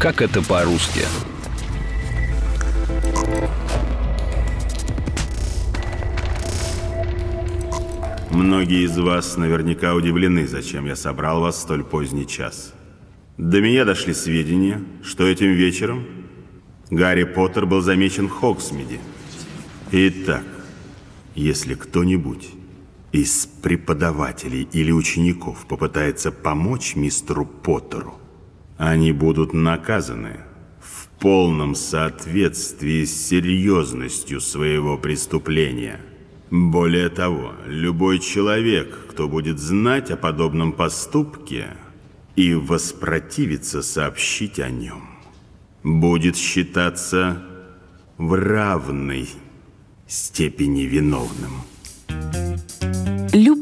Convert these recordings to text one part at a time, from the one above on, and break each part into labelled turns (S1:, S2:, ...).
S1: Как это по-русски?
S2: Многие из вас наверняка удивлены, зачем я собрал вас в столь поздний час. До меня дошли сведения, что этим вечером Гарри Поттер был замечен в Хоксмиде. Итак, если кто-нибудь из преподавателей или учеников попытается помочь мистеру Поттеру, они будут наказаны в полном соответствии с серьезностью своего преступления. Более того, любой человек, кто будет знать о подобном поступке и воспротивиться сообщить о нем, будет считаться в равной степени виновным.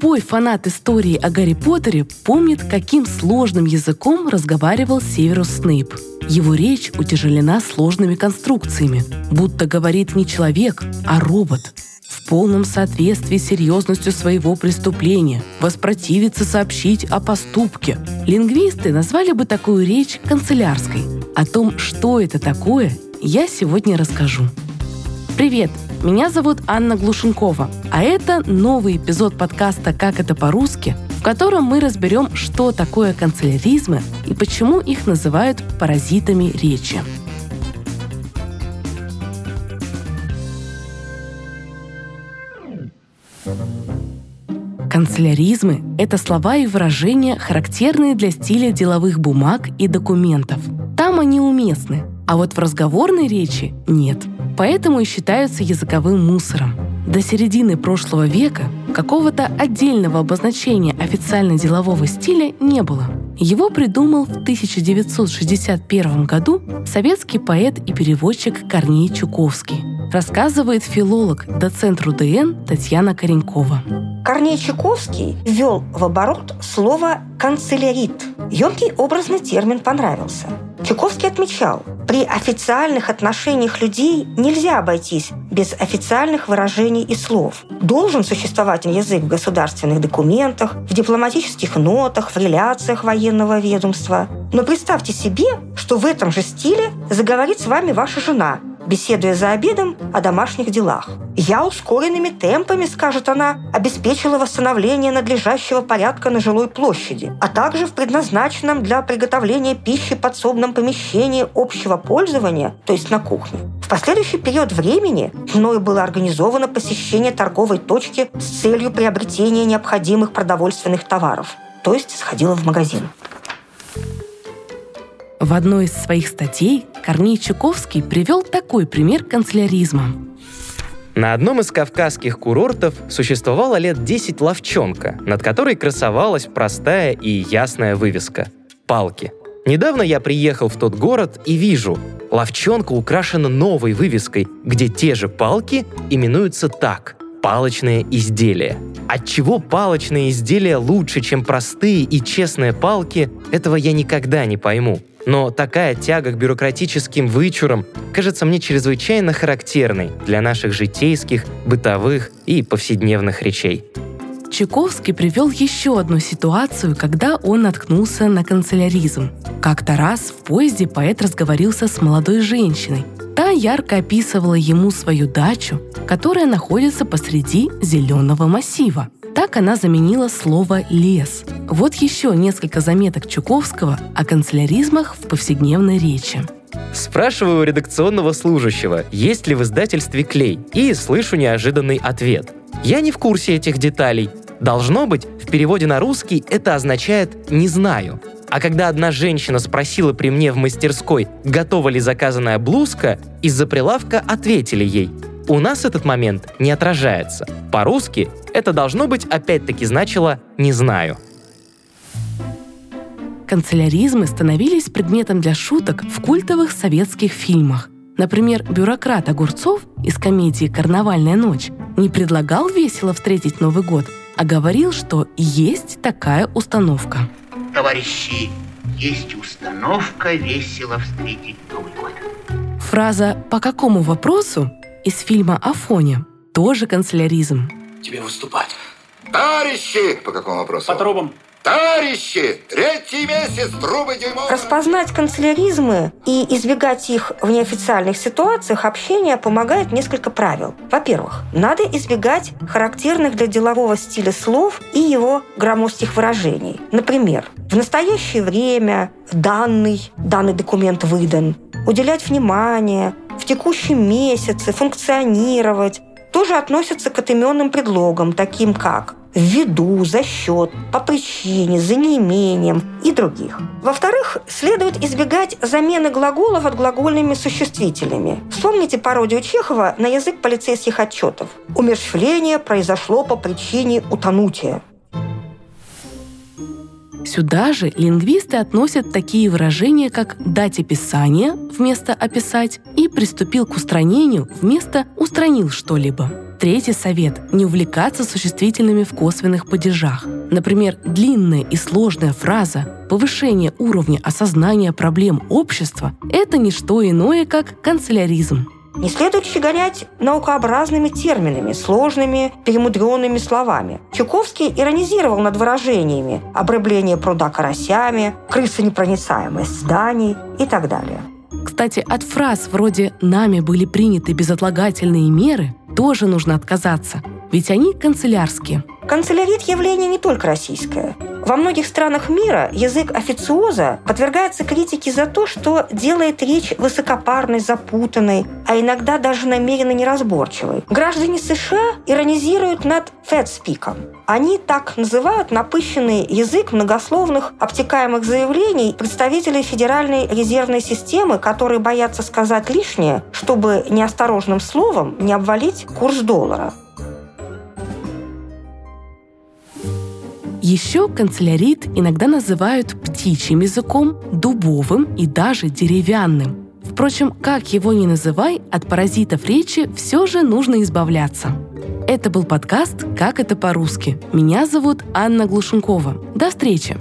S3: Любой фанат истории о Гарри Поттере помнит, каким сложным языком разговаривал Северус Снейп. Его речь утяжелена сложными конструкциями, будто говорит не человек, а робот. В полном соответствии с серьезностью своего преступления, воспротивиться сообщить о поступке. Лингвисты назвали бы такую речь канцелярской. О том, что это такое, я сегодня расскажу. Привет! Меня зовут Анна Глушенкова, а это новый эпизод подкаста «Как это по-русски», в котором мы разберем, что такое канцеляризмы и почему их называют паразитами речи. Канцеляризмы – это слова и выражения, характерные для стиля деловых бумаг и документов. Там они уместны, а вот в разговорной речи – нет – поэтому и считаются языковым мусором. До середины прошлого века какого-то отдельного обозначения официально-делового стиля не было. Его придумал в 1961 году советский поэт и переводчик Корней Чуковский. Рассказывает филолог, доцент РУДН Татьяна Коренькова.
S4: Корней Чуковский ввел в оборот слово «канцелярит». Емкий образный термин понравился. Чуковский отмечал, при официальных отношениях людей нельзя обойтись без официальных выражений и слов. Должен существовать язык в государственных документах, в дипломатических нотах, в реляциях военного ведомства. Но представьте себе, что в этом же стиле заговорит с вами ваша жена, беседуя за обедом о домашних делах. «Я ускоренными темпами, — скажет она, — обеспечила восстановление надлежащего порядка на жилой площади, а также в предназначенном для приготовления пищи подсобном помещении общего пользования, то есть на кухне. В последующий период времени мною было организовано посещение торговой точки с целью приобретения необходимых продовольственных товаров, то есть сходила в магазин.
S3: В одной из своих статей Корней Чуковский привел такой пример канцеляризма.
S5: На одном из кавказских курортов существовала лет 10 ловчонка, над которой красовалась простая и ясная вывеска – «Палки». Недавно я приехал в тот город и вижу, ловчонка украшена новой вывеской, где те же палки именуются так – палочные изделия. Отчего палочные изделия лучше, чем простые и честные палки, этого я никогда не пойму. Но такая тяга к бюрократическим вычурам кажется мне чрезвычайно характерной для наших житейских, бытовых и повседневных речей.
S3: Чайковский привел еще одну ситуацию, когда он наткнулся на канцеляризм. Как-то раз в поезде поэт разговорился с молодой женщиной. Та ярко описывала ему свою дачу, которая находится посреди зеленого массива. Так она заменила слово «лес». Вот еще несколько заметок Чуковского о канцеляризмах в повседневной речи.
S5: Спрашиваю редакционного служащего, есть ли в издательстве клей, и слышу неожиданный ответ. Я не в курсе этих деталей. Должно быть, в переводе на русский это означает «не знаю». А когда одна женщина спросила при мне в мастерской, готова ли заказанная блузка, из-за прилавка ответили ей у нас этот момент не отражается. По-русски это должно быть опять-таки значило «не знаю».
S3: Канцеляризмы становились предметом для шуток в культовых советских фильмах. Например, бюрократ Огурцов из комедии «Карнавальная ночь» не предлагал весело встретить Новый год, а говорил, что есть такая установка.
S6: Товарищи, есть установка весело встретить Новый год.
S3: Фраза «по какому вопросу» из фильма «Афоня» тоже канцеляризм.
S7: Тебе выступать.
S8: Товарищи! По какому вопросу?
S7: По трубам.
S1: Товарищи, третий месяц трубы дюймовые.
S4: Распознать канцеляризмы и избегать их в неофициальных ситуациях общения помогает несколько правил. Во-первых, надо избегать характерных для делового стиля слов и его громоздких выражений. Например, в настоящее время, данный, данный документ выдан, уделять внимание, в текущем месяце, функционировать, тоже относятся к отыменным предлогам, таким как ввиду, за счет, по причине, за неимением и других. Во-вторых, следует избегать замены глаголов от глагольными существителями. Вспомните пародию Чехова на язык полицейских отчетов. Умерщвление произошло по причине утонутия.
S3: Сюда же лингвисты относят такие выражения, как «дать описание» вместо «описать» и «приступил к устранению» вместо «устранил что-либо». Третий совет – не увлекаться существительными в косвенных падежах. Например, длинная и сложная фраза «повышение уровня осознания проблем общества» – это не что иное, как канцеляризм.
S4: Не следует щегонять наукообразными терминами, сложными, перемудренными словами. Чуковский иронизировал над выражениями «обрыбление пруда карасями», «крысонепроницаемость зданий» и так далее.
S3: Кстати, от фраз вроде «нами были приняты безотлагательные меры» тоже нужно отказаться, ведь они канцелярские.
S4: Канцелярит – явление не только российское. Во многих странах мира язык официоза подвергается критике за то, что делает речь высокопарной, запутанной, а иногда даже намеренно неразборчивой. Граждане США иронизируют над федспиком. Они так называют напыщенный язык многословных обтекаемых заявлений представителей Федеральной резервной системы, которые боятся сказать лишнее, чтобы неосторожным словом не обвалить курс доллара.
S3: Еще канцелярит иногда называют птичьим языком, дубовым и даже деревянным. Впрочем, как его ни называй, от паразитов речи все же нужно избавляться. Это был подкаст «Как это по-русски». Меня зовут Анна Глушенкова. До встречи!